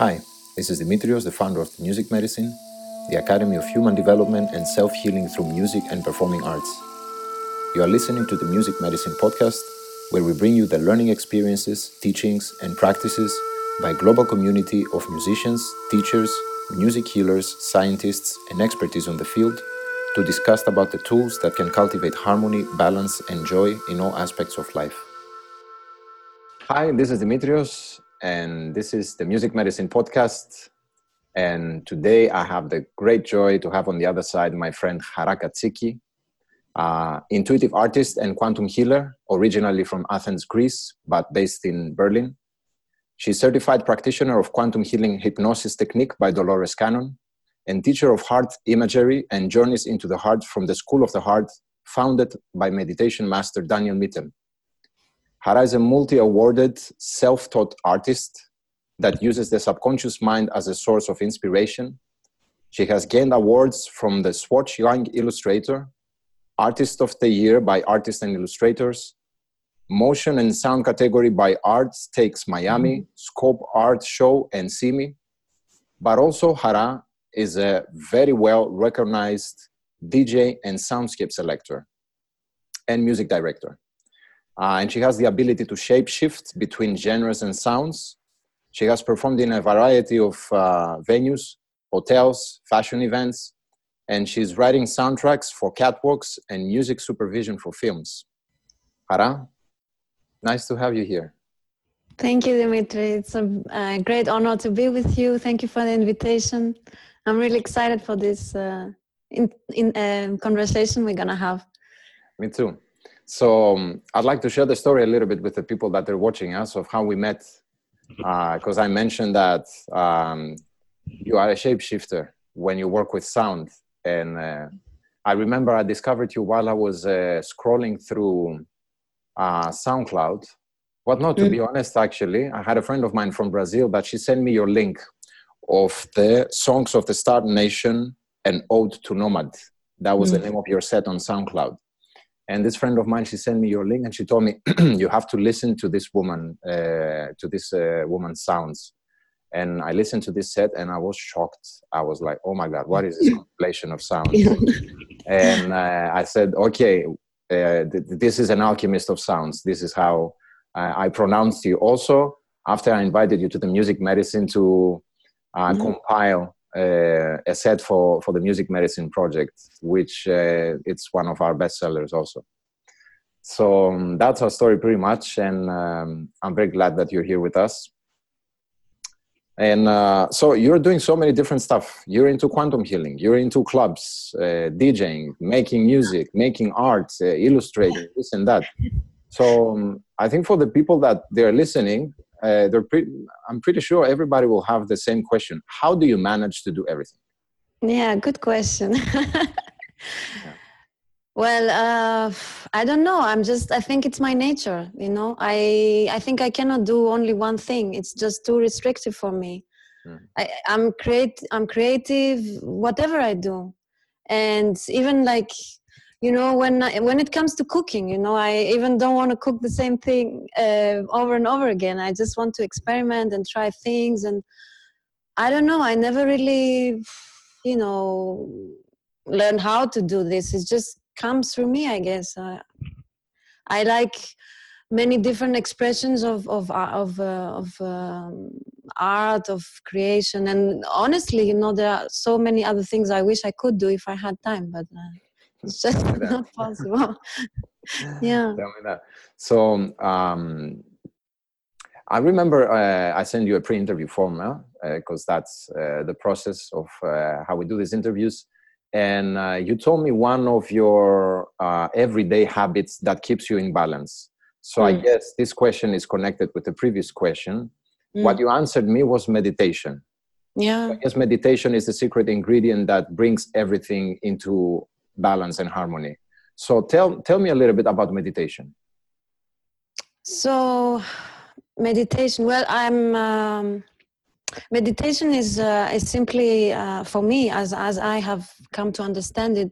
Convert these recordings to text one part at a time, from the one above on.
Hi, this is Dimitrios, the founder of the Music Medicine, the Academy of Human Development and Self Healing through Music and Performing Arts. You are listening to the Music Medicine podcast, where we bring you the learning experiences, teachings, and practices by global community of musicians, teachers, music healers, scientists, and expertise on the field to discuss about the tools that can cultivate harmony, balance, and joy in all aspects of life. Hi, this is Dimitrios, and this is the Music Medicine Podcast. And today I have the great joy to have on the other side my friend Hara Katsiki, uh, intuitive artist and quantum healer, originally from Athens, Greece, but based in Berlin. She's certified practitioner of quantum healing hypnosis technique by Dolores Cannon and teacher of heart imagery and journeys into the heart from the School of the Heart, founded by meditation master Daniel Mittel. Hara is a multi-awarded, self-taught artist that uses the subconscious mind as a source of inspiration. She has gained awards from the Swatch Young Illustrator, Artist of the Year by Artists and Illustrators, Motion and Sound category by Arts Takes Miami, mm-hmm. Scope Art Show, and SIMI. But also Hara is a very well recognized DJ and soundscape selector and music director. Uh, and she has the ability to shape shift between genres and sounds. She has performed in a variety of uh, venues, hotels, fashion events, and she's writing soundtracks for catwalks and music supervision for films. Hara, nice to have you here. Thank you, Dimitri. It's a, great honor to be with you. Thank you for the invitation. I'm really excited for this uh, in, in uh, conversation we're gonna have. Me too. So um, I'd like to share the story a little bit with the people that are watching us of how we met, because uh, I mentioned that um, you are a shapeshifter when you work with sound, and uh, I remember I discovered you while I was uh, scrolling through uh, SoundCloud. But not to mm. be honest, actually, I had a friend of mine from Brazil that she sent me your link of the songs of the Star Nation and Ode to Nomad. That was mm. the name of your set on SoundCloud and this friend of mine she sent me your link and she told me you have to listen to this woman uh, to this uh, woman's sounds. And i listened to this set and i was shocked. I was like oh my god what is this compilation of sounds? And uh, i said okay uh, th- this is an alchemist of sounds. This is how i pronounced you. Also after i invited you to the music medicine to uh, mm-hmm. compile uh, a set for for the music medicine project which uh, it's one of our best sellers also. So um, that's our story pretty much and um, i'm very glad that you're here with us. And uh, so you're doing so many different stuff. You're into quantum healing you're into clubs uh, djing making music making art uh, illustrating this and that. So um, i think for the people that they're listening uh, they're pretty, I'm pretty sure everybody will have the same question. How do you manage to do everything? Yeah, good question. yeah. Well, uh, I don't know. I'm just. I think it's my nature. You know, I I think I cannot do only one thing. It's just too restrictive for me. Mm. I, I'm create. I'm creative. Whatever I do, and even like you know when when it comes to cooking you know i even don't want to cook the same thing uh, over and over again. I just want to experiment and try things and i don't know i never really you know learn how to do this. It just comes through me i guess. I, I like many different expressions of of uh, of, uh, of um, art of creation. And honestly you know there are so many other things i wish i could do if i had time but uh, it's just not possible. yeah. Tell me that. So um, I remember uh, I sent you a pre-interview form because uh, that's uh, the process of uh, how we do these interviews. And uh, you told me one of your uh, everyday habits that keeps you in balance. So mm. I guess this question is connected with the previous question. Mm. What you answered me was meditation. Yeah. I guess meditation is the secret ingredient that brings everything into balance and harmony. So tell tell me a little bit about meditation. So meditation. Well, I'm. Um, meditation is uh, is simply uh, for me, as as I have come to understand it,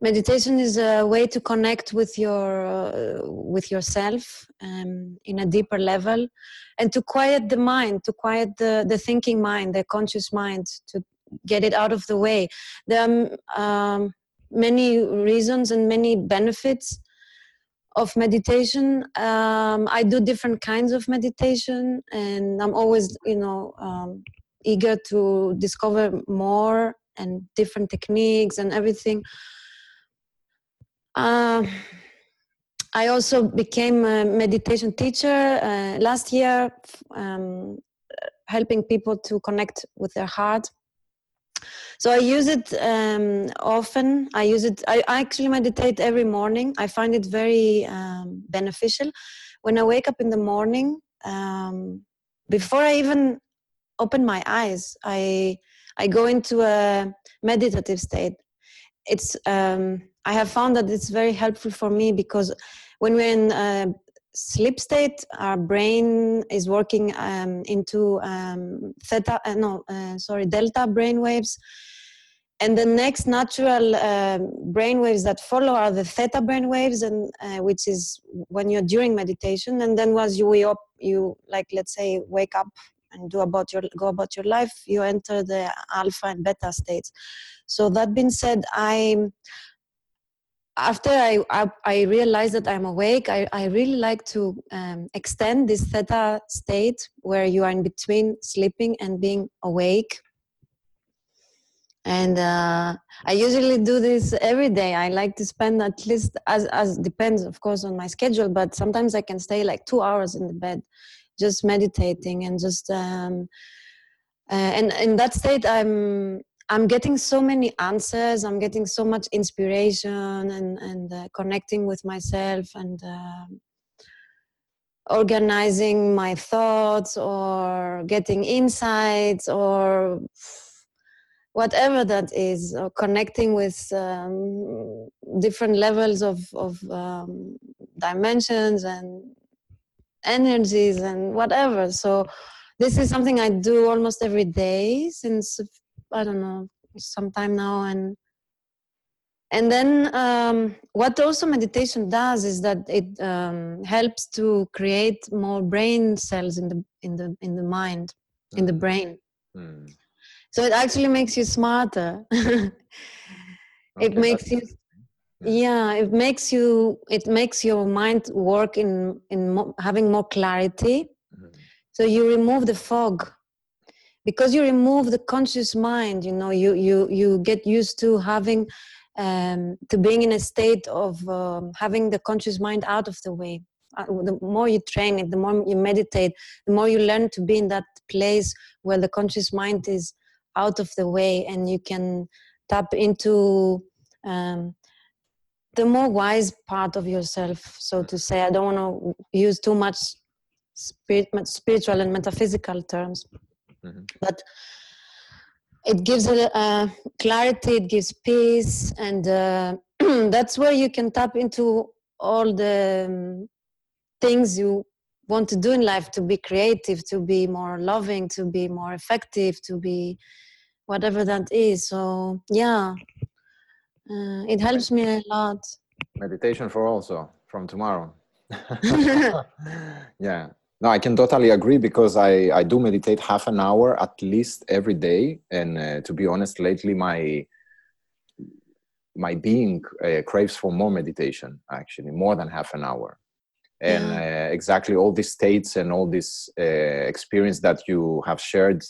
meditation is a way to connect with your uh, with yourself um, in a deeper level and to quiet the mind to quiet the the thinking mind the conscious mind to get it out of the way are um, many reasons and many benefits of meditation um, i do different kinds of meditation and i'm always you know um, eager to discover more and different techniques and everything uh, I also became a meditation teacher uh, last year, um, helping people to connect with their heart. So I use it um, often. I use it. I, actually meditate every morning. I find it very um, beneficial. When I wake up in the morning, um, before I even open my eyes, I I go into a meditative state. It's um, I have found that it's very helpful for me because when we're in a sleep state, our brain is working um, into um, theta, uh, no, uh, sorry, delta brain waves. And the next natural uh, brain waves that follow are the theta brain waves, and uh, which is when you're during meditation. And then once you wake up, you like let's say wake up and do about your go about your life, you enter the alpha and beta states. So that being said, I after I, I, I realized that I'm awake, I, I really like to um, extend this theta state where you are in between sleeping and being awake. And uh, I usually do this every day. I like to spend at least, as, as depends of course on my schedule, but sometimes I can stay like two hours in the bed just meditating and just, um, uh, and in that state, I'm I'm getting so many answers. I'm getting so much inspiration and and uh, connecting with myself and uh, organizing my thoughts or getting insights or whatever that is or connecting with um, different levels of of um, dimensions and energies and whatever so this is something i do almost every day since I don't know some time now and and then um, what also meditation does is that it um, helps to create more brain cells in the in the in the mind mm. in the mm. brain mm. so it actually makes you smarter it okay, makes you yeah it makes you it makes your mind work in in mo- having more clarity mm. so you remove the fog because you remove the conscious mind you know you you you get used to having um, to being in a state of um, having the conscious mind out of the way. Uh, the more you train it the more you meditate the more you learn to be in that place where the conscious mind is out of the way and you can tap into um, the more wise part of yourself so to say. I don't want to use too much spirit, spiritual and metaphysical terms mm-hmm. but it gives a, uh, clarity it gives peace and uh, that's where you can tap into all the um, things you want to do in life to be creative to be more loving to be more effective to be whatever that is. So yeah uh, it helps me a lot. Meditation for also from tomorrow. Yeah no, I can totally agree because I, I do meditate half an hour at least every day. And uh, to be honest, lately my my being uh, craves for more meditation, actually, more than half an hour. And yeah. uh, exactly all these states and all this uh, experience that you have shared,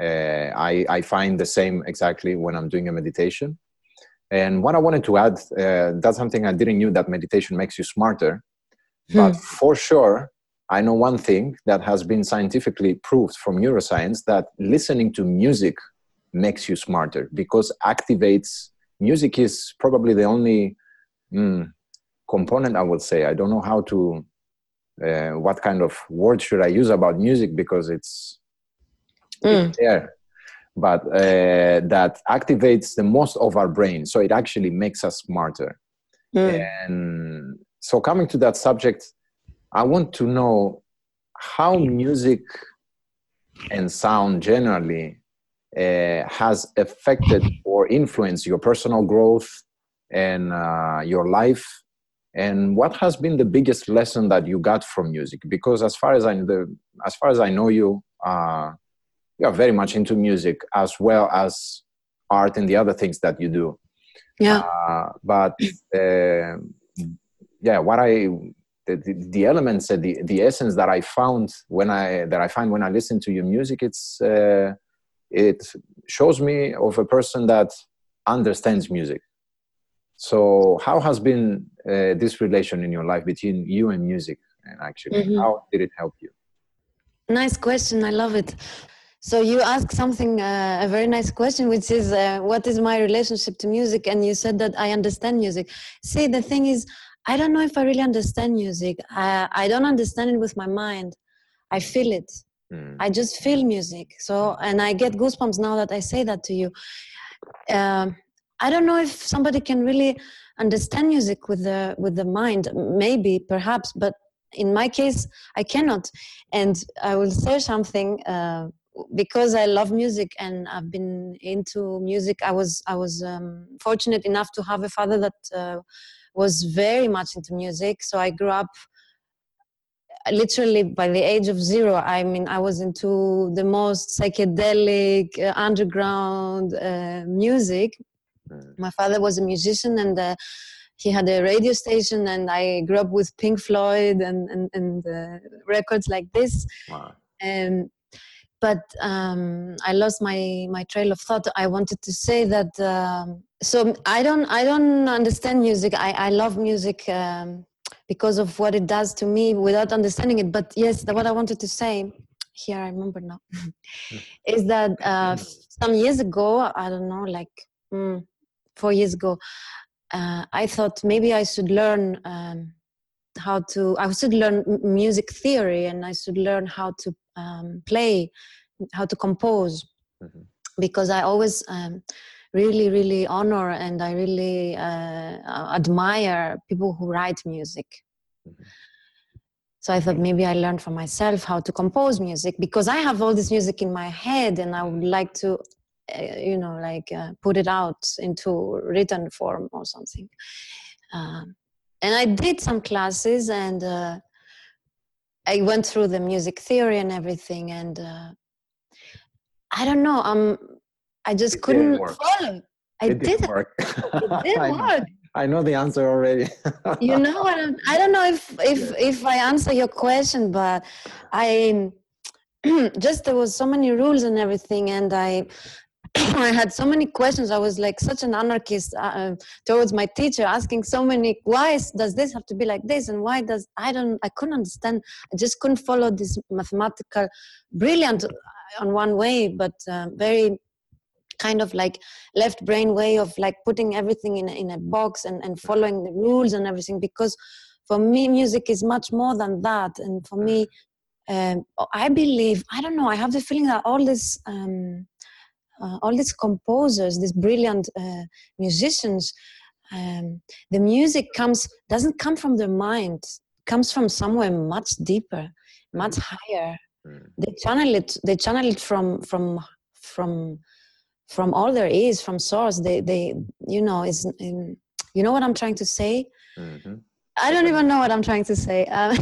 uh, I, I find the same exactly when I'm doing a meditation. And what I wanted to add, uh, that's something I didn't knew that meditation makes you smarter. Hmm. But for sure, I know one thing that has been scientifically proved from neuroscience that listening to music makes you smarter because activates music is probably the only mm, component I would say. I don't know how to uh, what kind of word should I use about music because it's, mm. it's there, but uh, that activates the most of our brain. So it actually makes us smarter. Mm. And so coming to that subject, I want to know how music and sound generally uh, has affected or influenced your personal growth and uh, your life and what has been the biggest lesson that you got from music? Because as far as i the, as far as i know you uh, you are very much into music as well as art and the other things that you do. Yeah. Uh, but uh, yeah what i the, the, the, elements and the, the essence that i found when i that i find when i listen to your music it's uh, it shows me of a person that understands music. So how has been uh, this relation in your life between you and music and actually mm-hmm. how did it help you? Nice question. I love it. So you asked something uh, a very nice question which is uh, what is my relationship to music? And you said that i understand music. See the thing is i don't know if i really understand music. I, I don't understand it with my mind. I feel it. Mm. i just feel music. So and i get goosebumps now that i say that to you. Um, i don't know if somebody can really understand music with the with the mind. Maybe perhaps but in my case i cannot. And i will say something uh, because I love music and I've been into music. I was I was um, fortunate enough to have a father that uh, was very much into music. So I grew up literally by the age of zero. I mean, I was into the most psychedelic uh, underground uh, music. Mm. My father was a musician and. Uh, he had a radio station, and I grew up with Pink Floyd and and, and uh, records like this. Wow. And but um, I lost my my trail of thought. I wanted to say that um, so I don't I don't understand music. I I love music um, because of what it does to me without understanding it. But yes, what I wanted to say here I remember now is that uh, some years ago I don't know like mm, four years ago uh, I thought maybe I should learn. How to i should learn music theory and i should learn how to um, play how to compose mm-hmm. because i always um, really really honor and i really uh, admire people who write music mm-hmm. so i thought maybe i learned for myself how to compose music because i have all this music in my head and i would like to uh, you know like uh, put it out into written form or something um, and I did some classes and uh, I went through the music theory and everything and uh, I don't know um I just it couldn't follow. I it didn't work. It didn't work. I know the answer already. You know what I'm, I don't know if if if I answer your question but I just there was so many rules and everything and I I had so many questions. I was like such an anarchist uh, uh, towards my teacher, asking so many, why does this have to be like this? And why does, I don't, I couldn't understand. I just couldn't follow this mathematical, brilliant uh, on one way, but uh, very kind of like left brain way of like putting everything in, in a box and, and following the rules and everything. Because for me, music is much more than that. And for me, um, I believe, I don't know, I have the feeling that all this, um, uh, all these composers, these brilliant uh, musicians, um, the music comes doesn't come from their mind, comes from somewhere much deeper, much mm. higher. Mm. They channel it. They channel it from from from from all there is, from source. They they you know is in, you know what I'm trying to say. Mm-hmm. I don't even know what I'm trying to say, uh,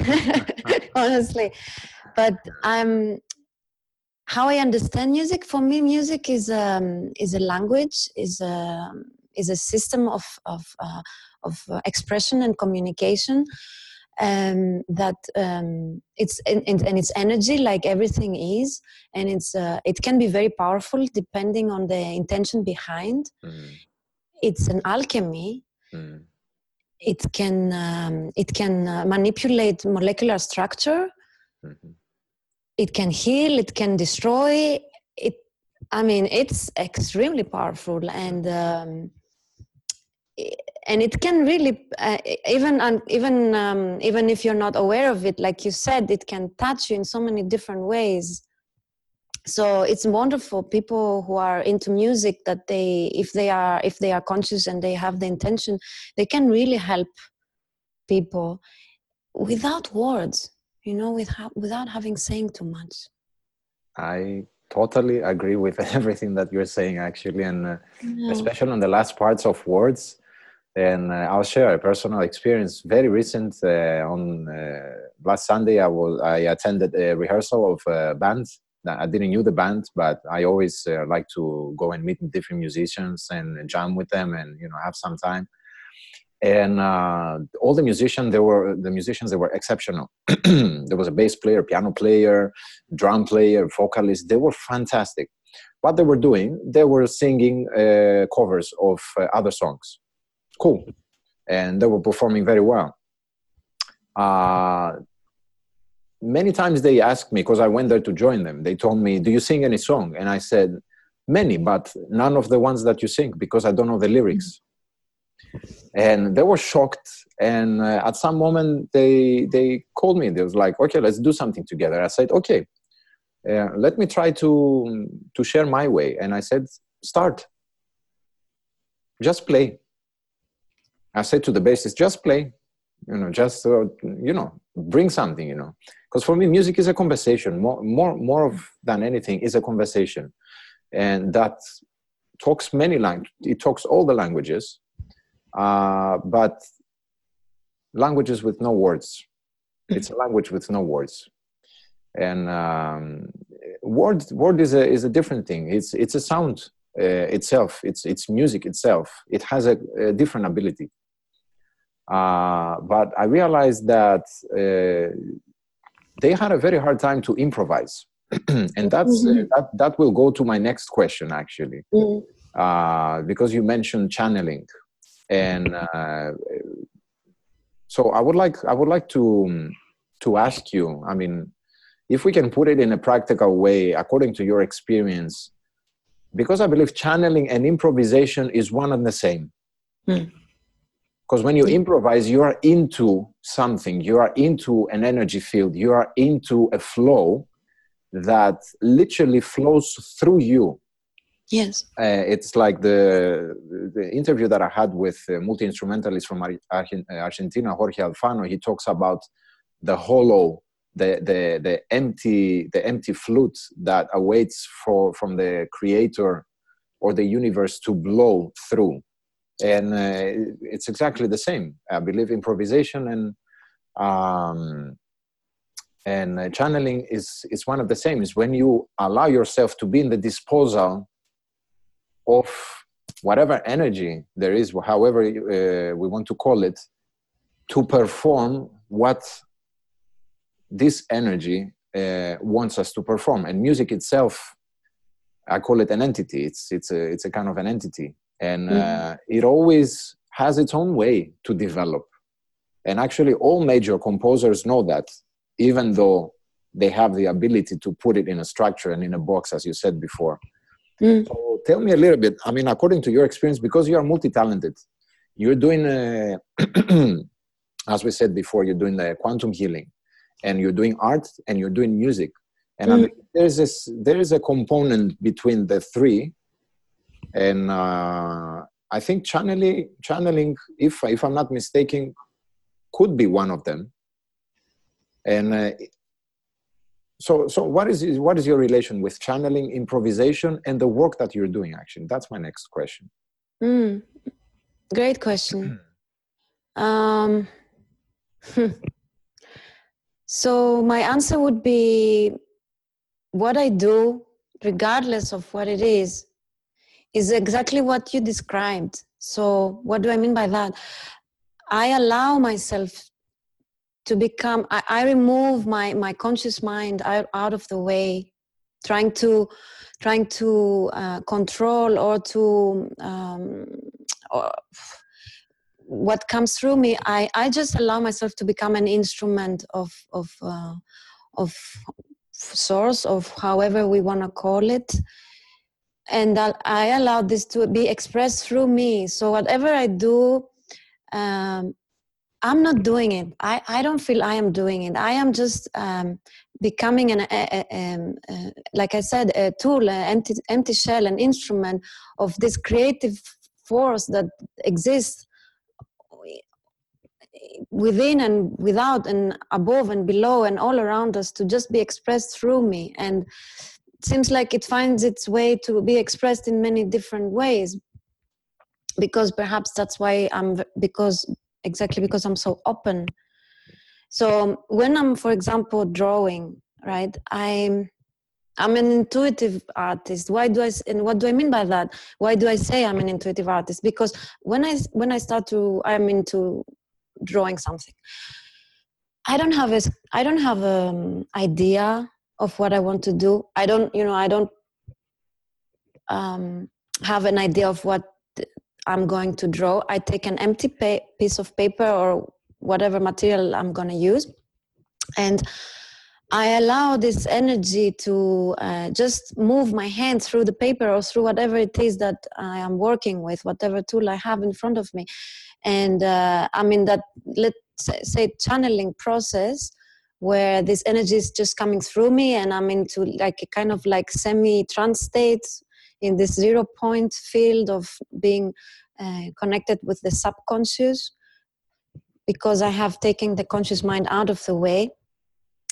honestly. But I'm how I understand music, for me, music is um, is a language, is a is a system of of uh, of uh, expression and communication. Um, that um, it's and, and, its energy, like everything is, and it's uh, it can be very powerful depending on the intention behind. Mm. It's an alchemy. Mm. It can um, it can uh, manipulate molecular structure. Mm-hmm it can heal it can destroy. It i mean it's extremely powerful and um, and it can really uh, even um, even um, even if you're not aware of it like you said it can touch you in so many different ways. So it's wonderful people who are into music that they if they are if they are conscious and they have the intention they can really help people without words you know without without having saying too much i totally agree with everything that you're saying actually and uh, especially on the last parts of words and uh, I'll share a personal experience. Very recent uh, on uh, last Sunday, I was I attended a rehearsal of a band. I didn't knew the band, but I always uh, like to go and meet different musicians and jam with them, and you know have some time. And uh, all the musicians, they were the musicians. They were exceptional. there was a bass player, piano player, drum player, vocalist. They were fantastic. What they were doing, they were singing uh, covers of other songs cool. And they were performing very well. Uh, many times they asked me, because I went there to join them, they told me, Do you sing any song? And I said, Many, but none of the ones that you sing because I don't know the lyrics. And they were shocked. And uh, at some moment, they, they called me. They was like, Okay, let's do something together. I said, Okay, uh, let me try to, to share my way. And I said, Start. Just play I said to the bassist, just play, you know, just uh, you know, bring something, you know, because for me, music is a conversation. More, more, more of than anything is a conversation, and that talks many languages. It talks all the languages, uh, but languages with no words. It's a language with no words, and um, word word is a is a different thing. It's it's a sound uh, itself. It's it's music itself. It has a, a different ability. Uh, but I realized that uh, they had a very hard time to improvise. and that's mm-hmm. uh, that, that will go to my next question actually mm-hmm. Uh, because you mentioned channeling and uh, so i would like i would like to to ask you i mean if we can put it in a practical way according to your experience because i believe channeling and improvisation is one and the same. Mm because when you improvise you are into something you are into an energy field you are into a flow that literally flows through you yes. Uh, it's like the the interview that i had with a multi-instrumentalist from Ar- argentina jorge alfano. He talks about the hollow the, the the empty the empty flute that awaits for from the creator or the universe to blow through. And uh, it's exactly the same. I believe improvisation and um, and uh, channeling is is one of the same. Is when you allow yourself to be in the disposal of whatever energy there is however uh, we want to call it to perform what this energy uh, wants us to perform. And music itself i call it an entity. It's it's a it's a kind of an entity. And mm-hmm. uh, it always has its own way to develop. And actually all major composers know that even though they have the ability to put it in a structure and in a box as you said before. Mm. so tell me a little bit i mean according to your experience because you are multi-talented you're doing uh, as we said before you're doing the quantum healing and you're doing art and you're doing music and mm. I mean, there's this there is a component between the three and uh, I think channeling, channeling, if if I'm not mistaken, could be one of them. And uh, so, so what is what is your relation with channeling, improvisation, and the work that you're doing? Actually, that's my next question. Mm, great question. um, so my answer would be what I do, regardless of what it is, is exactly what you described. So, what do I mean by that? I allow myself to become, I, I remove my, my conscious mind out, of the way, trying to trying to uh, control or to um, or what comes through me I, I just allow myself to become an instrument of of uh, of source of however we want to call it and I allow this to be expressed through me. So whatever I do, um, I'm not doing it. I, I don't feel I am doing it. I am just um, becoming an, a, a, a, um, uh, like I said, a tool, an empty, empty shell, an instrument of this creative force that exists within and without and above and below and all around us to just be expressed through me and seems like it finds its way to be expressed in many different ways because perhaps that's why i'm because exactly because i'm so open. So when i'm for example drawing right i'm i'm an intuitive artist. Why do i and what do i mean by that? Why do i say i'm an intuitive artist? Because when i when i start to i'm into drawing something i don't have a i don't have an idea of what i want to do. I don't you know i don't um, have an idea of what i'm going to draw i take an empty pa- piece of paper or whatever material i'm going to use and I allow this energy to uh, just move my hand through the paper or through whatever it is that I am working with, whatever tool I have in front of me. And uh, I'm in that, let's say, channeling process where this energy is just coming through me and I'm into like a kind of like semi trance state in this zero point field of being uh, connected with the subconscious because I have taken the conscious mind out of the way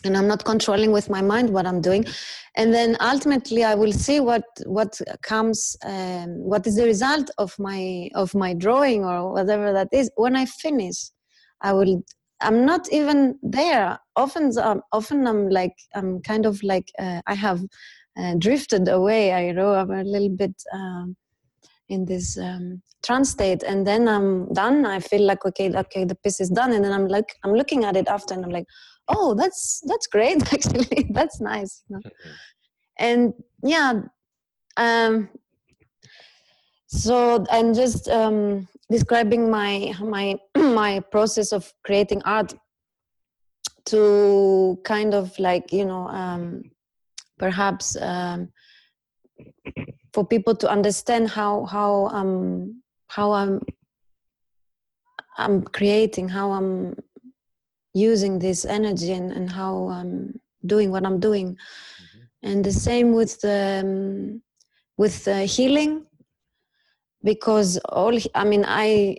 and i'm not controlling with my mind what i'm doing. And then ultimately i will see what what comes um, what is the result of my of my drawing or whatever that is. When i finish i will i'm not even there. Often um, often i'm like i'm kind of like uh, i have uh, drifted away i know i'm a little bit um, in this um, trance state. And then i'm done. I feel like okay okay the piece is done. And then i'm like i'm looking at it after and i'm like oh that's that's great actually. That's nice you know? And yeah um so and just um describing my my my process of creating art to kind of like you know um perhaps um for people to understand how how um how i'm i'm creating how i'm using this energy and, and how I'm doing what I'm doing. Mm-hmm. And the same with the, um, with the healing, because all I mean I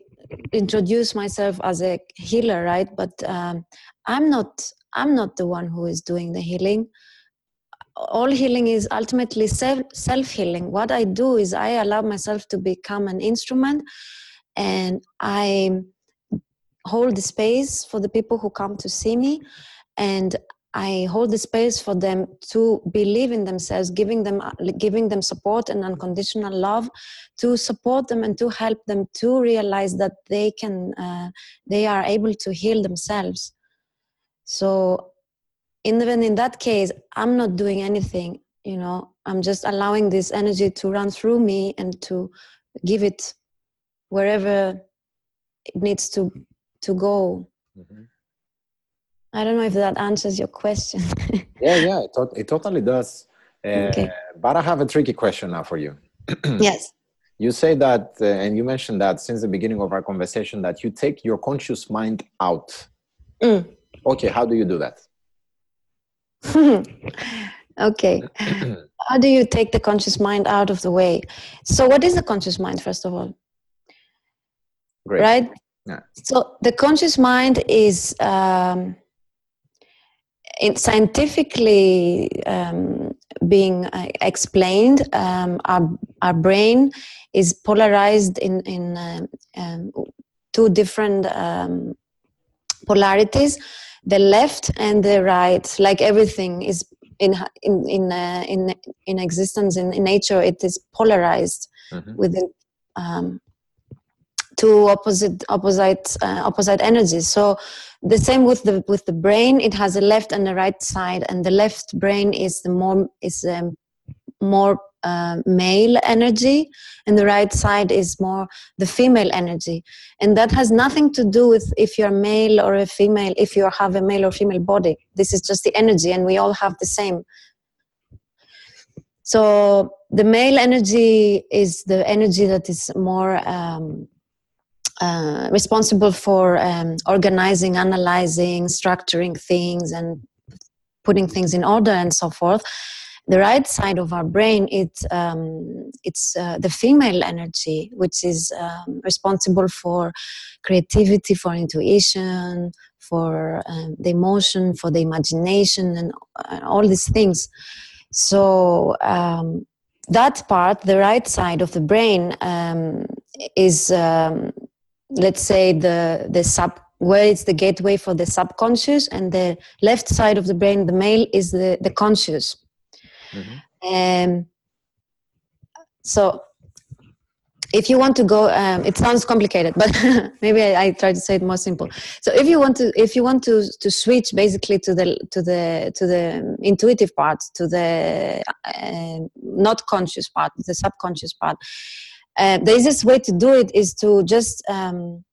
introduce myself as a healer, right? But um, I'm not I'm not the one who is doing the healing. All healing is ultimately self healing. What I do is I allow myself to become an instrument, and I hold the space for the people who come to see me and I hold the space for them to believe in themselves, giving them giving them support and unconditional love, to support them and to help them to realize that they can uh, they are able to heal themselves. So, even in that case, I'm not doing anything. You know, I'm just allowing this energy to run through me and to give it wherever it needs to to go. Mm-hmm. I don't know if that answers your question. yeah, yeah, it, it totally does. Uh, okay. But I have a tricky question now for you. yes. You say that, uh, and you mentioned that since the beginning of our conversation, that you take your conscious mind out. Mm. Okay, how do you do that? okay. how do you take the conscious mind out of the way? So, what is the conscious mind, first of all? Great. Right? Yeah. So the conscious mind is um, scientifically um, being uh, explained. Um, our our brain is polarized in in uh, um, two different um, polarities, the left and the right. Like everything is in in in uh, in, in existence in, in, nature, it is polarized mm-hmm. within um, two opposite opposite uh, opposite energies so the same with the with the brain it has a left and a right side and the left brain is the more is um, more uh, male energy and the right side is more the female energy. And that has nothing to do with if you're male or a female if you have a male or female body. This is just the energy and we all have the same. So the male energy is the energy that is more um, uh, responsible for um, organizing, analyzing, structuring things, and putting things in order and so forth. The right side of our brain, it's um, it's uh, the female energy, which is um, responsible for creativity, for intuition, for um, the emotion, for the imagination, and uh, all these things. So um, that part, the right side of the brain, um, is let's say the the sub where it's the gateway for the subconscious and the left side of the brain the male is the the conscious mm-hmm. um, so if you want to go um, it sounds complicated but maybe I, I, try to say it more simple so if you want to if you want to to switch basically to the to the to the intuitive part to the uh, not conscious part the subconscious part uh, the easiest way to do it is to just um,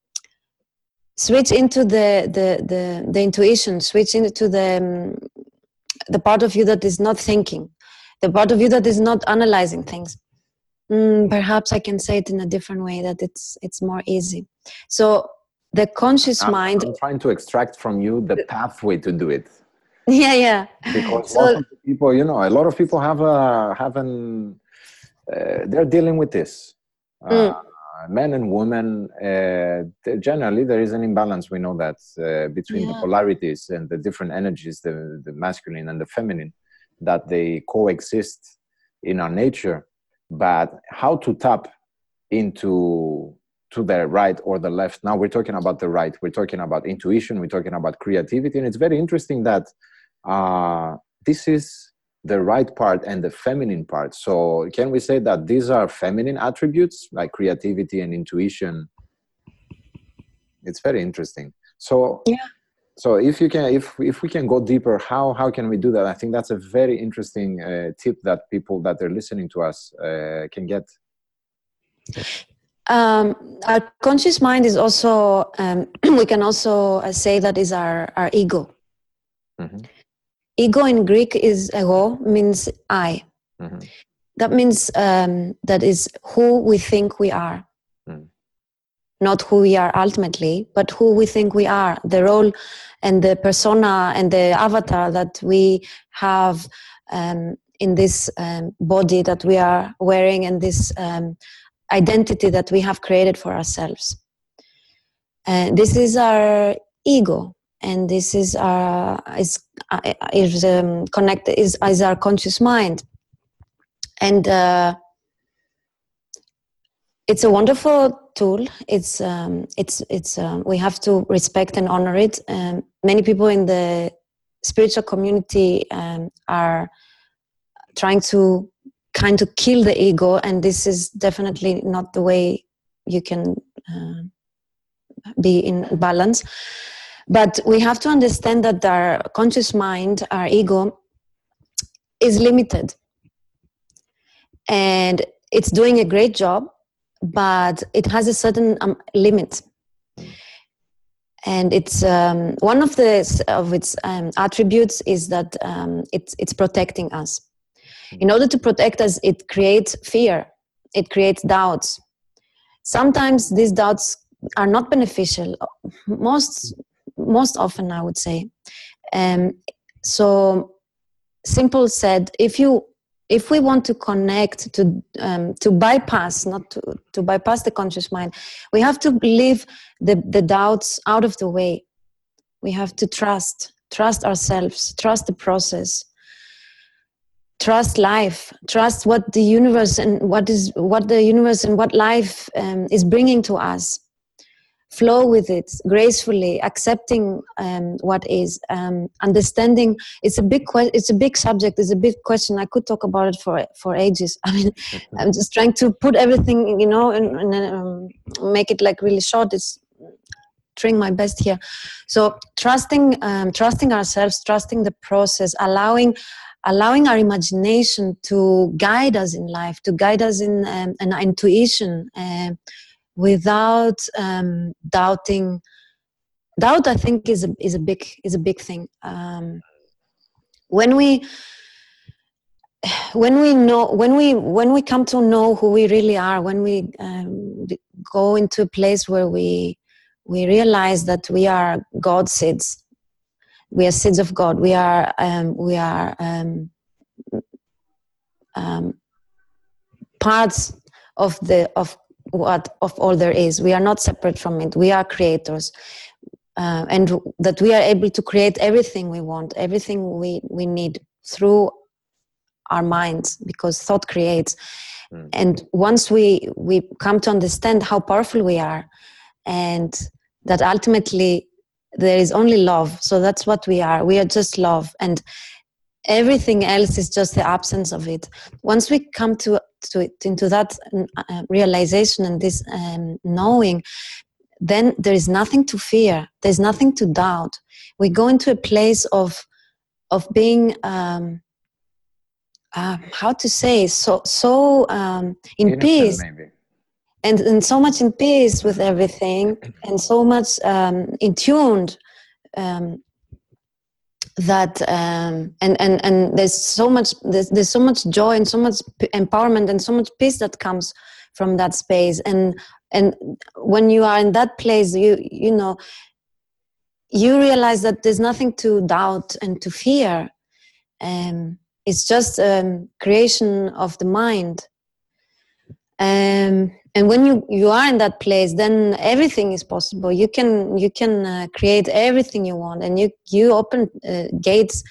switch into the, the the the intuition switch into the um, the part of you that is not thinking the part of you that is not analyzing things. Mm, perhaps i can say it in a different way that it's it's more easy. So the conscious I'm, mind i'm trying to extract from you the pathway to do it. Yeah yeah. Because so, people you know a lot of people have a have an uh, they're dealing with this. Mm. uh, men and women uh, generally there is an imbalance we know that uh, between yeah. the polarities and the different energies the, the masculine and the feminine that they coexist in our nature but how to tap into to the right or the left. Now we're talking about the right. We're talking about intuition. We're talking about creativity. And it's very interesting that uh, this is the right part and the feminine part. So can we say that these are feminine attributes like creativity and intuition? It's very interesting. So yeah so if you can if if we can go deeper how how can we do that? I think that's a very interesting uh, tip that people that are listening to us uh, can get. Um, our conscious mind is also um, we can also uh, say that is our our ego. Mm-hmm. ego in greek is ego means i. Mm-hmm. that means um, that is who we think we are not who we are ultimately, but who we think we are, the role and the persona and the avatar that we have um, in this um, body that we are wearing and this um, identity that we have created for ourselves. And this is our ego, and this is our is uh, is um, connected is, is our conscious mind, and. Uh, it's a wonderful tool. It's um, it's it's um, we have to respect and honor it. Um, many people in the spiritual community um, are trying to kind of kill the ego, and this is definitely not the way you can uh, be in balance. But we have to understand that our conscious mind, our ego, is limited, and it's doing a great job but it has a certain um, limit. And it's um, one of the of its um, attributes is that um, it's it's protecting us. In order to protect us it creates fear. It creates doubts. Sometimes these doubts are not beneficial. Most most often i would say. Um, so simple said if you if we want to connect to um, to bypass not to, to bypass the conscious mind we have to leave the, the doubts out of the way. We have to trust trust ourselves trust the process trust life trust what the universe and what is what the universe and what life um, is bringing to us flow with it gracefully accepting um, what is um, understanding. It's a big que- it's a big subject it's a big question. I could talk about it for for ages. I mean i'm just trying to put everything you know and, and um, make it like really short. It's trying my best here. So trusting um, trusting ourselves trusting the process allowing allowing our imagination to guide us in life to guide us in um, an intuition uh, without um, doubting doubt i think is a, is a big is a big thing. Um, when we when we know when we when we come to know who we really are when we um, go into a place where we we realize that we are god seeds we are seeds of god we are um, we are um, um, parts of the of what of all there is. We are not separate from it. We are creators. Uh, and that we are able to create everything we want everything we we need through our minds because thought creates. Mm. and once we we come to understand how powerful we are and that ultimately there is only love so that's what we are. We are just love. And everything else is just the absence of it. Once we come to, to it, into that uh, realization and this um, knowing then there is nothing to fear. There's nothing to doubt. We go into a place of of being um, uh, how to say so so um, in Innocent, peace. maybe. and and so much in peace with everything and so much um, in tuned um, that um, and and and there's so much there's, there's so much joy and so much empowerment and so much peace that comes from that space. And and when you are in that place you you know you realize that there's nothing to doubt and to fear. Um, it's just um, creation of the mind. Um, and when you, you are in that place then everything is possible. You can you can uh, create everything you want and you you open uh, gates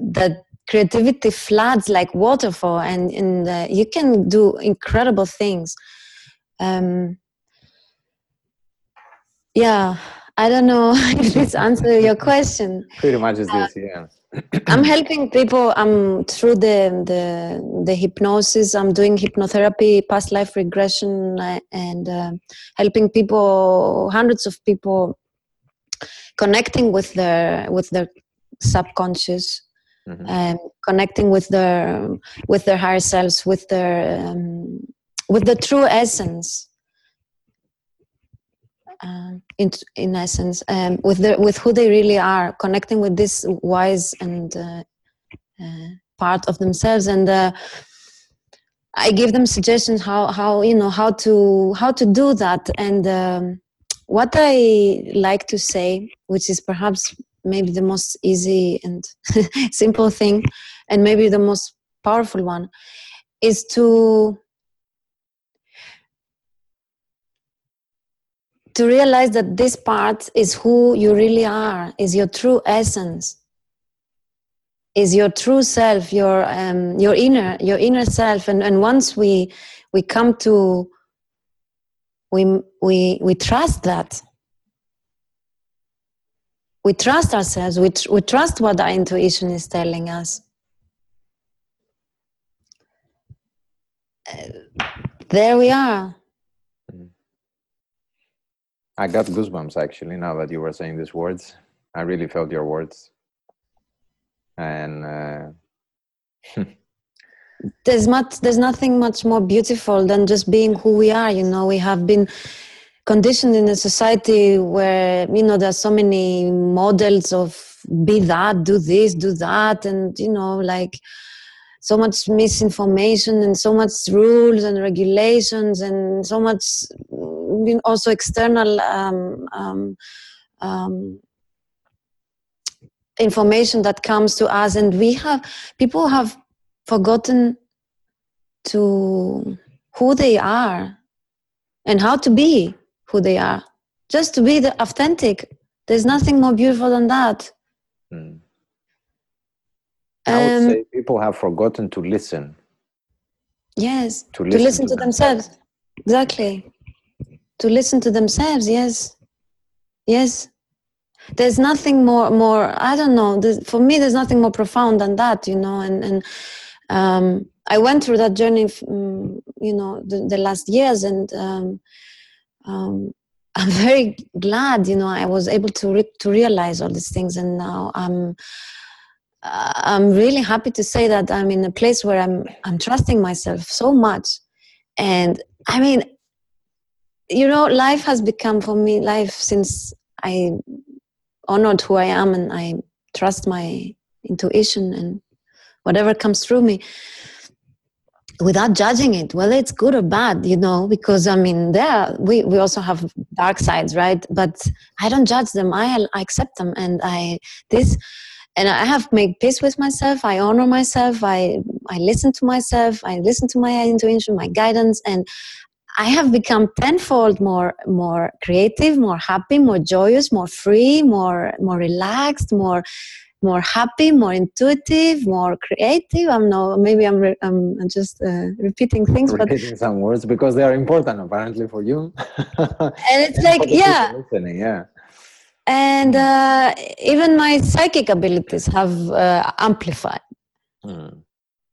that creativity floods like waterfall and, and uh, you can do incredible things. Um, yeah i don't know if this answers your question. Pretty much is this yeah I'm helping people. I'm through the, the the hypnosis. I'm doing hypnotherapy, past life regression, uh, and uh, helping people, hundreds of people, connecting with their with their subconscious, mm-hmm. and connecting with their with their higher selves, with their um, with the true essence um, in in essence um, with the with who they really are connecting with this wise and uh, uh, part of themselves. And uh, i give them suggestions how how you know how to how to do that. And um, what i like to say which is perhaps maybe the most easy and simple thing and maybe the most powerful one is to to realize that this part is who you really are, is your true essence, is your true self, your um, your inner your inner self. And and once we we come to we we we trust that. We trust ourselves. We, tr- we trust what our intuition is telling us. Uh, there we are. I got goosebumps actually now that you were saying these words. I really felt your words. And uh, there's much there's nothing much more beautiful than just being who we are, you know. We have been conditioned in a society where you know there's so many models of be that, do this, do that, and you know, like so much misinformation and so much rules and regulations and so much also external um, um, um, information that comes to us and we have people have forgotten to who they are and how to be who they are just to be the authentic there's nothing more beautiful than that mm. I would um, say people have forgotten to listen. Yes, to listen to, listen to, to themselves. themselves. Exactly. To listen to themselves. Yes, yes. There's nothing more. More. I don't know. for me, there's nothing more profound than that. You know, and and um, I went through that journey. Um, you know, the, the, last years, and um, um I'm very glad. You know, I was able to re- to realize all these things, and now I'm I'm really happy to say that I'm in a place where I'm I'm trusting myself so much, and I mean, you know, life has become for me life since I honored who I am and I trust my intuition and whatever comes through me without judging it whether it's good or bad you know because i mean there we, we also have dark sides right but i don't judge them i, I accept them and i this and I have made peace with myself. I honor myself. I I listen to myself. I listen to my intuition, my guidance, and I have become tenfold more more creative, more happy, more joyous, more free, more more relaxed, more more happy, more intuitive, more creative. I'm no, maybe I'm, re- I'm, I'm, just uh, repeating things, repeating but some words because they are important apparently for you. and it's like, yeah, listening, yeah. And hmm. uh, even my psychic abilities have uh, amplified. Mm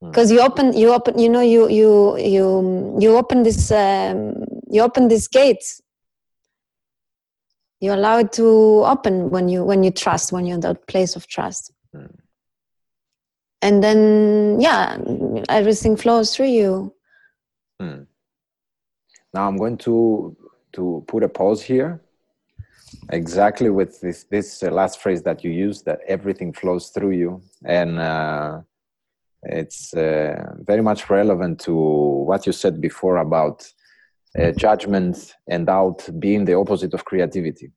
because you open you open you know you you you you open this um, you open this gates. You allow it to open when you when you trust when you're in that place of trust. Mm. and then yeah everything flows through you. Mm. now i'm going to to put a pause here. Exactly with this this uh, last phrase that you used that everything flows through you. And uh, it's uh, very much relevant to what you said before about uh, judgment and doubt being the opposite of creativity.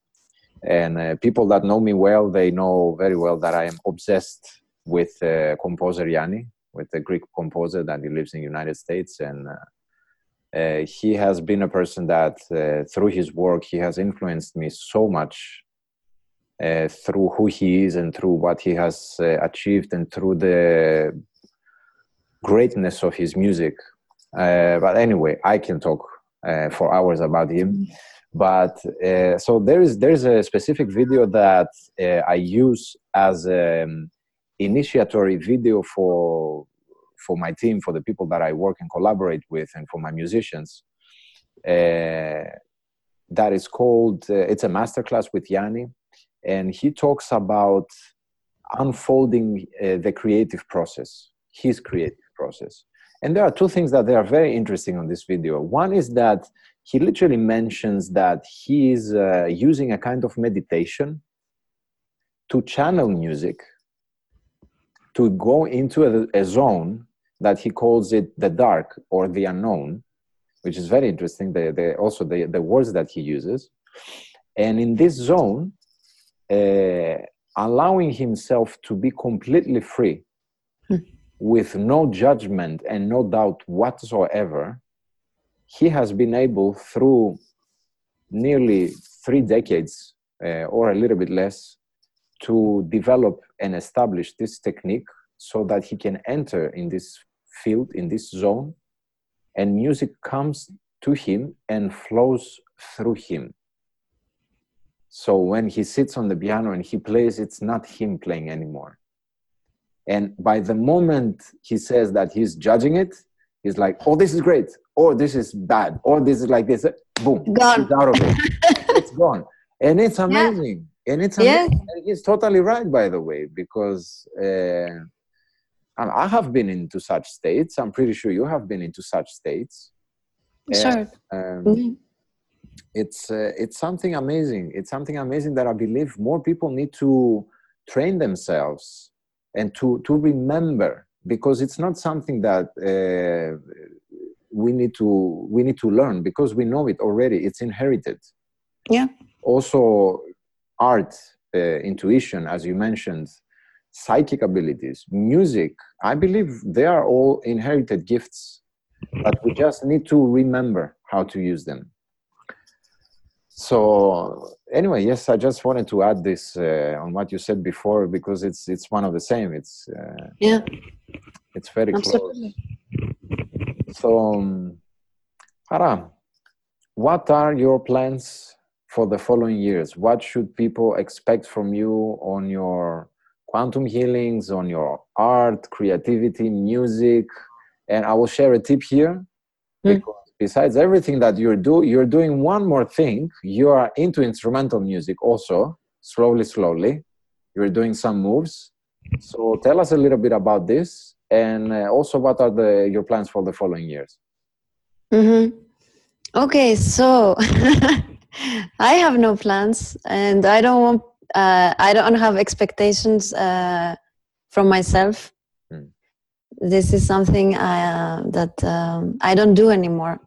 And uh, people that know me well, they know very well that I am obsessed with uh, composer Yanni, with a Greek composer that he lives in the United States. And uh, uh, he has been a person that, through his work, he has influenced me so much through who he is and through what he has achieved and through the greatness of his music. Uh, but anyway, I can talk uh, for hours about him. But uh, so there is there is a specific video that uh, I use as an initiatory video for for my team, for the people that I work and collaborate with, and for my musicians. Uh, that is called uh, it's a masterclass with Yanni, and he talks about unfolding the creative process, his creative process. And there are two things that they are very interesting on this video. One is that he literally mentions that he is uh, using a kind of meditation to channel music, to go into a, a zone that he calls it the dark or the unknown, which is very interesting. The, the, also, the, the words that he uses. And in this zone, uh, allowing himself to be completely free with no judgment and no doubt whatsoever, he has been able through nearly three decades uh, or a little bit less to develop and establish this technique so that he can enter in this field, in this zone, and music comes to him and flows through him. So when he sits on the piano and he plays, it's not him playing anymore and by the moment he says that he's judging it, he's like, oh, this is great, or this is bad, or this is like this. Boom, gone. Out of it. it's gone. And it's amazing. Yeah. And it's amazing. Yeah. And he's totally right, by the way, because uh, I have been into such states. I'm pretty sure you have been into such states. Sure. um, mm-hmm. It's uh, it's something amazing. It's something amazing that I believe more people need to train themselves and to to remember because it's not something that uh, we need to we need to learn because we know it already it's inherited. Yeah. Also art uh, intuition as you mentioned psychic abilities music i believe they are all inherited gifts but we just need to remember how to use them so anyway yes i just wanted to add this uh, on what you said before because it's it's one of the same. It's uh, yeah. it's very Absolutely. close so um, Hara, what are your plans for the following years? What should people expect from you on your quantum healings on your art creativity music? And i will share a tip here mm. because besides everything that you're do you're doing one more thing you are into instrumental music also slowly slowly you're doing some moves so tell us a little bit about this and uh, also what are the your plans for the following years mm-hmm. okay so i have no plans and i don't want uh, i don't have expectations uh, from myself mm. this is something I, uh, that um, I don't do anymore.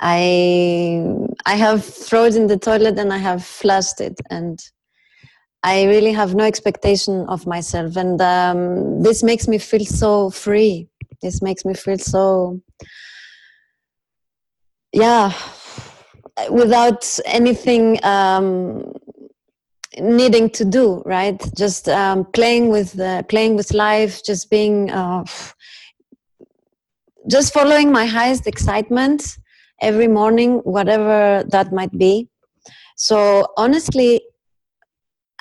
I I have thrown in the toilet and I have flushed it, and I really have no expectation of myself, and um, this makes me feel so free. This makes me feel so, yeah, without anything. Um, needing to do right just um, playing with the, playing with life just being uh, just following my highest excitement every morning whatever that might be. So honestly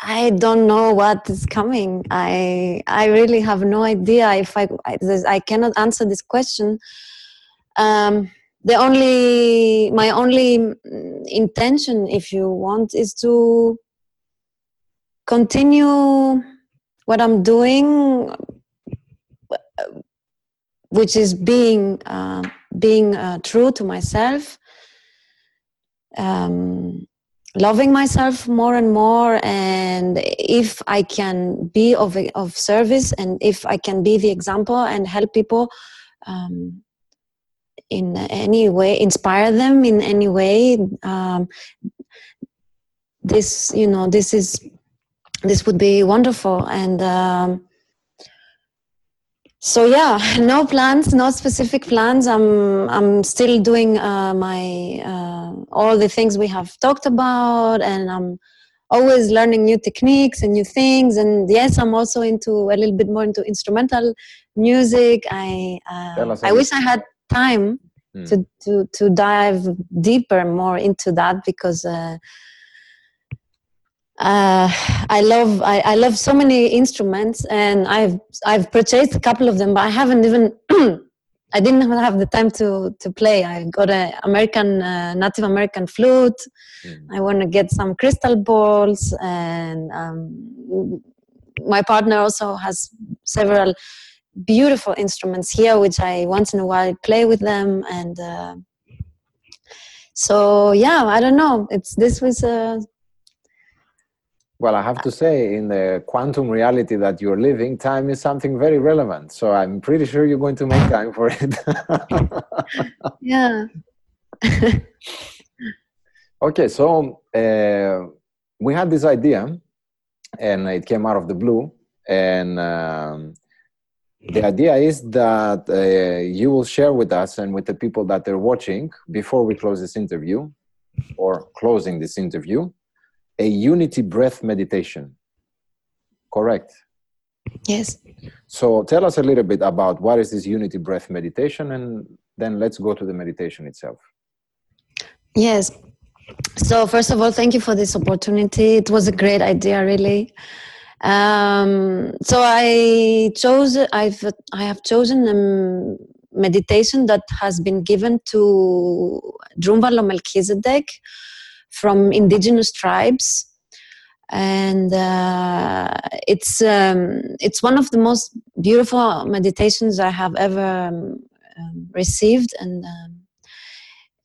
i don't know what is coming. I i really have no idea if i i, I cannot answer this question. Um, the only my only intention if you want is to continue what i'm doing which is being uh, being uh, true to myself um, loving myself more and more and if i can be of, of service and if i can be the example and help people um, in any way inspire them in any way um, this you know this is this would be wonderful. And um, so yeah no plans no specific plans. I'm i'm still doing uh, my uh, all the things we have talked about and i'm always learning new techniques and new things. And yes i'm also into a little bit more into instrumental music. I uh, i wish i had time mm. to, to to dive deeper more into that because uh, I love I, I, love so many instruments and I've I've purchased a couple of them but I haven't even I didn't have the time to to play I got an American uh, Native American flute mm. I want to get some crystal balls and um, my partner also has several beautiful instruments here, which I once in a while play with them. And uh, so, yeah, I don't know. It's this was a. Well, I have to say, in the quantum reality that you're living, time is something very relevant. So I'm pretty sure you're going to make time for it. yeah. okay, so uh, we had this idea, and it came out of the blue, and um, the idea is that uh, you will share with us and with the people that are watching before we close this interview or closing this interview a unity breath meditation. Correct? Yes. So tell us a little bit about what is this unity breath meditation and then let's go to the meditation itself. Yes. So first of all thank you for this opportunity. It was a great idea really. Um, so I chose. I've I have chosen a meditation that has been given to Drunvalo Melchizedek from indigenous tribes, and uh, it's um, it's one of the most beautiful meditations I have ever um, received, and um,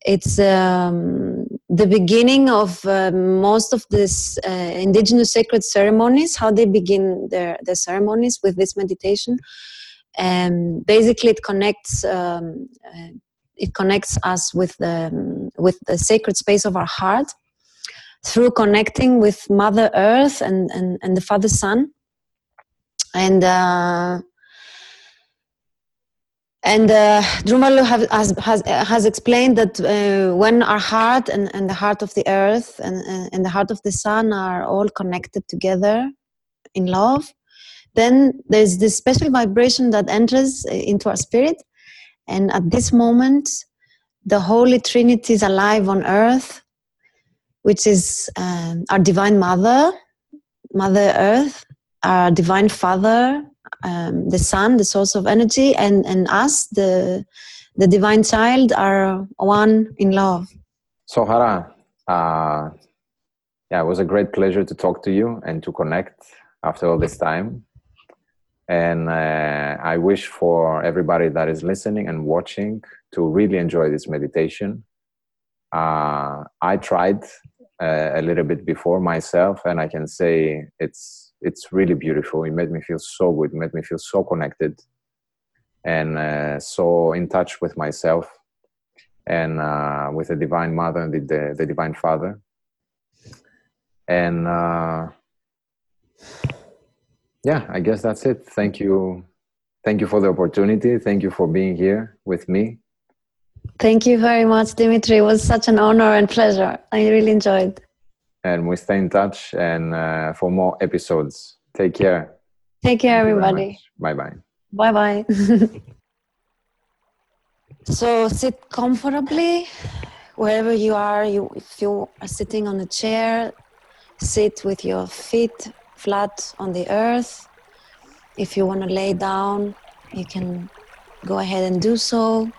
it's um, the beginning of uh, most of these uh, indigenous sacred ceremonies how they begin their, their ceremonies with this meditation. And basically it connects um, uh, it connects us with the with the sacred space of our heart through connecting with mother earth and and, and the father sun and uh, and uh, has, has, has explained that uh, when our heart and, and the heart of the earth and, and the heart of the sun are all connected together in love, then there's this special vibration that enters uh, into our spirit. And at this moment, the Holy Trinity is alive on earth, which is um, our Divine Mother, Mother Earth, our Divine Father, um, the sun, the source of energy, and and us, the the divine child, are one in love. So Hara, uh, yeah, it was a great pleasure to talk to you and to connect after all this time. And uh, I wish for everybody that is listening and watching to really enjoy this meditation. Uh, I tried uh, a little bit before myself, and I can say it's it's really beautiful. It made me feel so good. It made me feel so connected and uh, so in touch with myself and uh, with the Divine Mother and the, the, the Divine Father. And uh, yeah, I guess that's it. Thank you. Thank you for the opportunity. Thank you for being here with me. Thank you very much, Dimitri. It was such an honor and pleasure. I really enjoyed. and we stay in touch and uh, for more episodes. Take care. Take care, everybody. Bye bye. Bye bye. so sit comfortably wherever you are. You, if you are sitting on a chair, sit with your feet flat on the earth. If you want to lay down, you can go ahead and do so.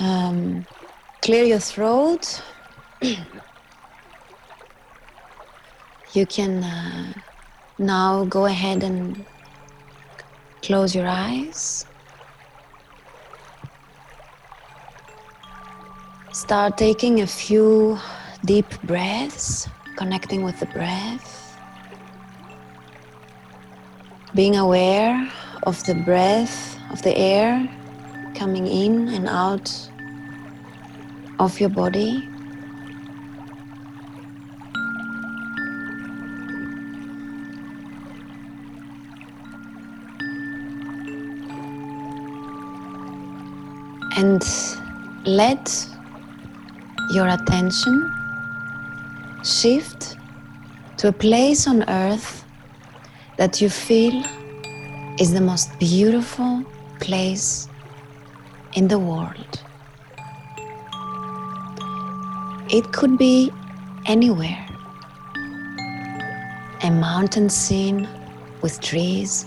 Um, clear your throat. you can uh, now go ahead and close your eyes. Start taking a few deep breaths, connecting with the breath. Being aware of the breath of the air coming in and out of your body. And let your attention shift to a place on earth that you feel is the most beautiful place in the world. It could be anywhere. A mountain scene with trees,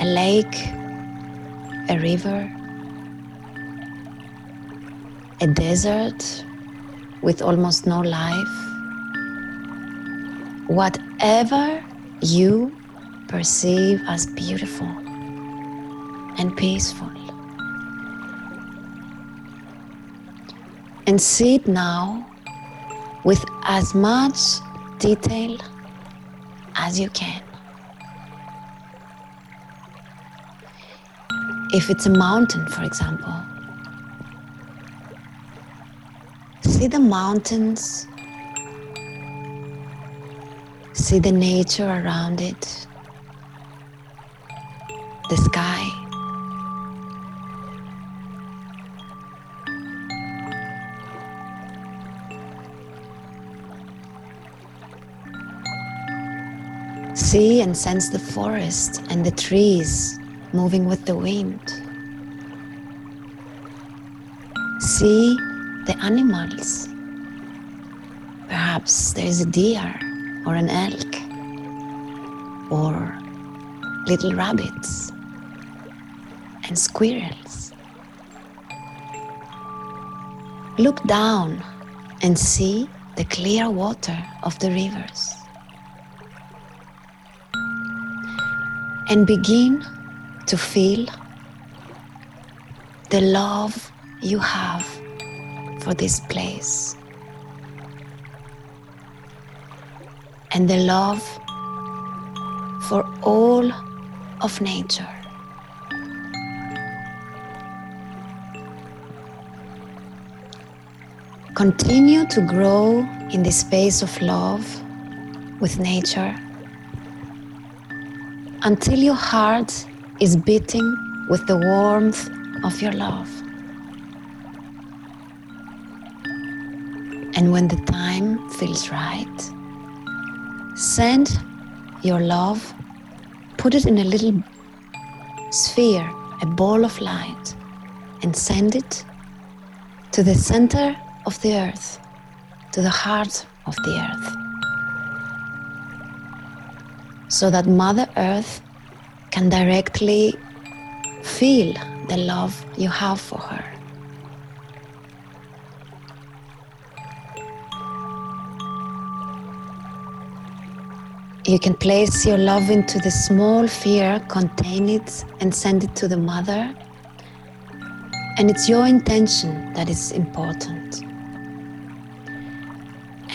a lake a river, a desert with almost no life. Whatever you perceive as beautiful and peaceful. And see it now with as much detail as you can. If it's a mountain, for example, see the mountains, see the nature around it, the sky. See and sense the forest and the trees moving with the wind. See the animals. Perhaps there is a deer or an elk or little rabbits and squirrels. Look down and see the clear water of the rivers. And begin to feel the love you have for this place and the love for all of nature. Continue to grow in the space of love with nature until your heart is beating with the warmth of your love. And when the time feels right, send your love, put it in a little sphere, a ball of light, and send it to the center of the earth, to the heart of the earth. So that Mother Earth can directly feel the love you have for her. You can place your love into the small sphere, contain it, and send it to the mother. And it's your intention that is important.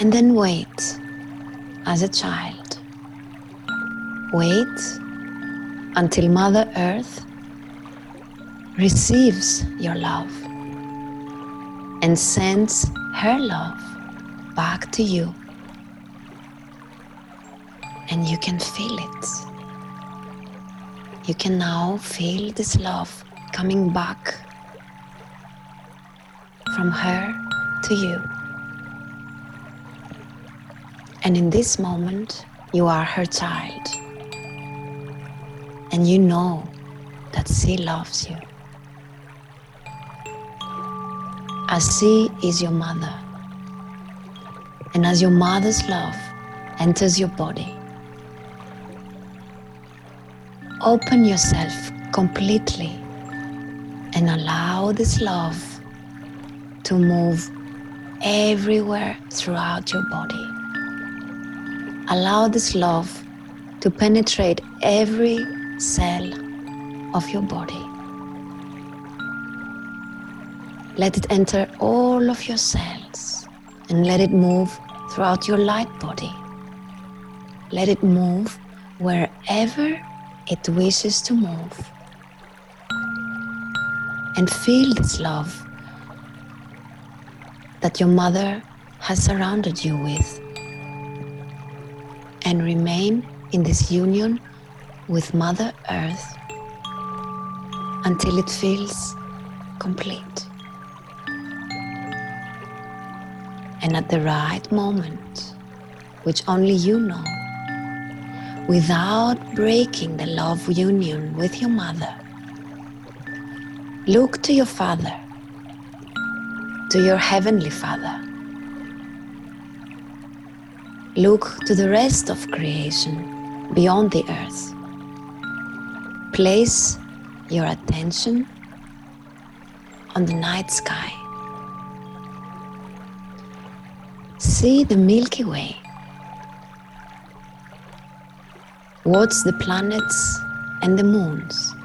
And then wait as a child. Wait until Mother Earth receives your love and sends her love back to you. And you can feel it. You can now feel this love coming back from her to you. And in this moment, you are her child. And you know that she loves you. As she is your mother. And as your mother's love enters your body, open yourself completely and allow this love to move everywhere throughout your body. Allow this love to penetrate every cell of your body. Let it enter all of your cells and let it move throughout your light body. Let it move wherever it wishes to move. And feel this love that your mother has surrounded you with. And remain in this union with Mother Earth until it feels complete. And at the right moment, which only you know, without breaking the love union with your mother, look to your father to your Heavenly Father. Look to the rest of creation beyond the earth. Place your attention on the night sky. See the Milky Way. Watch the planets and the moons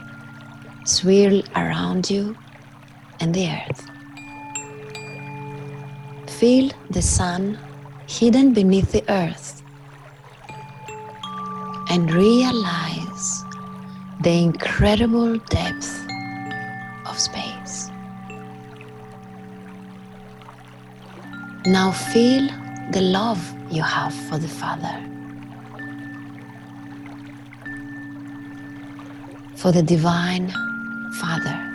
swirl around you and the earth. Feel the sun hidden beneath the earth and realize the incredible depth of space. Now feel the love you have for the Father, for the Divine Father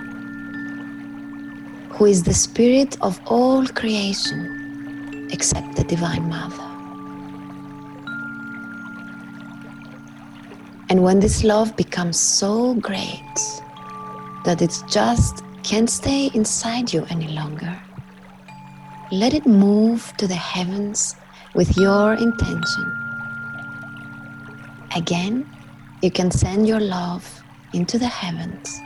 who is the spirit of all creation except the Divine Mother. And when this love becomes so great that it just can't stay inside you any longer, let it move to the heavens with your intention. Again, you can send your love into the heavens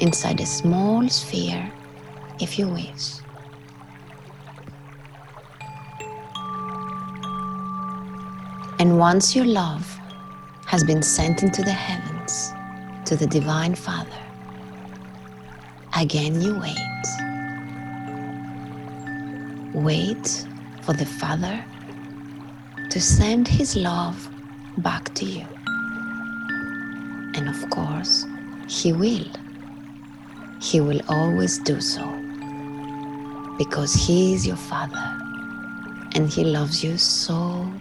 inside a small sphere if you wish. And once your love has been sent into the heavens to the Divine Father, again you wait. Wait for the Father to send His love back to you. And of course, He will. He will always do so because He is your Father and He loves you so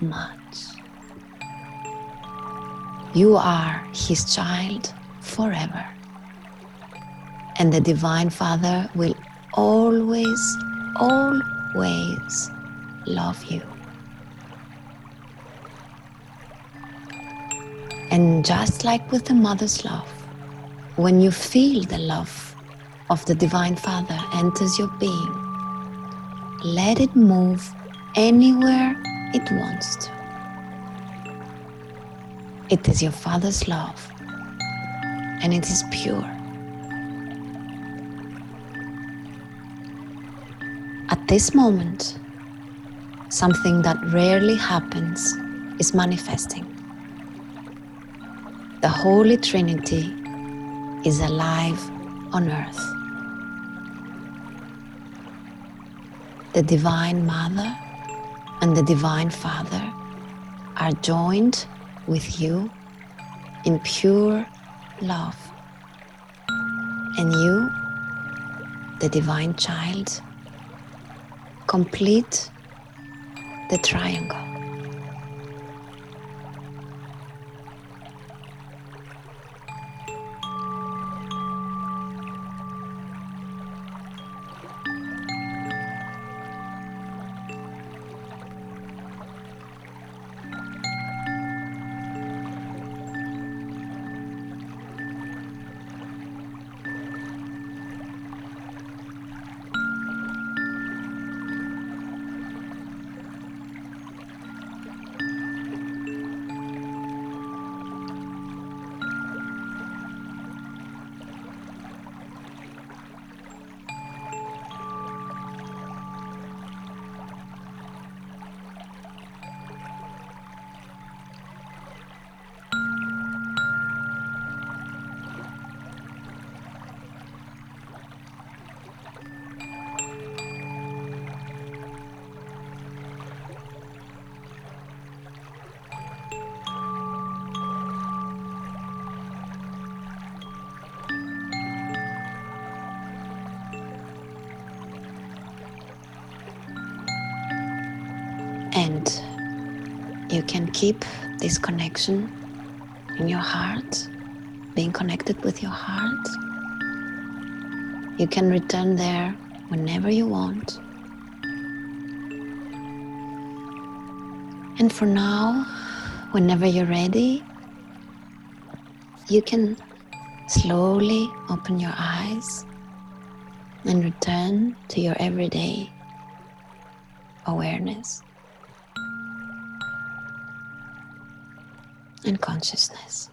much. You are His child forever. And the Divine Father will always, always love you. And just like with the mother's love, when you feel the love of the Divine Father enters your being, let it move anywhere it wants to. It is your Father's love, and it is pure. At this moment, something that rarely happens is manifesting. The Holy Trinity is alive on earth. The Divine Mother and the Divine Father are joined with you in pure love. And you, the Divine Child, complete the triangle. You can keep this connection in your heart, being connected with your heart. You can return there whenever you want. And for now, whenever you're ready, you can slowly open your eyes and return to your everyday awareness and consciousness.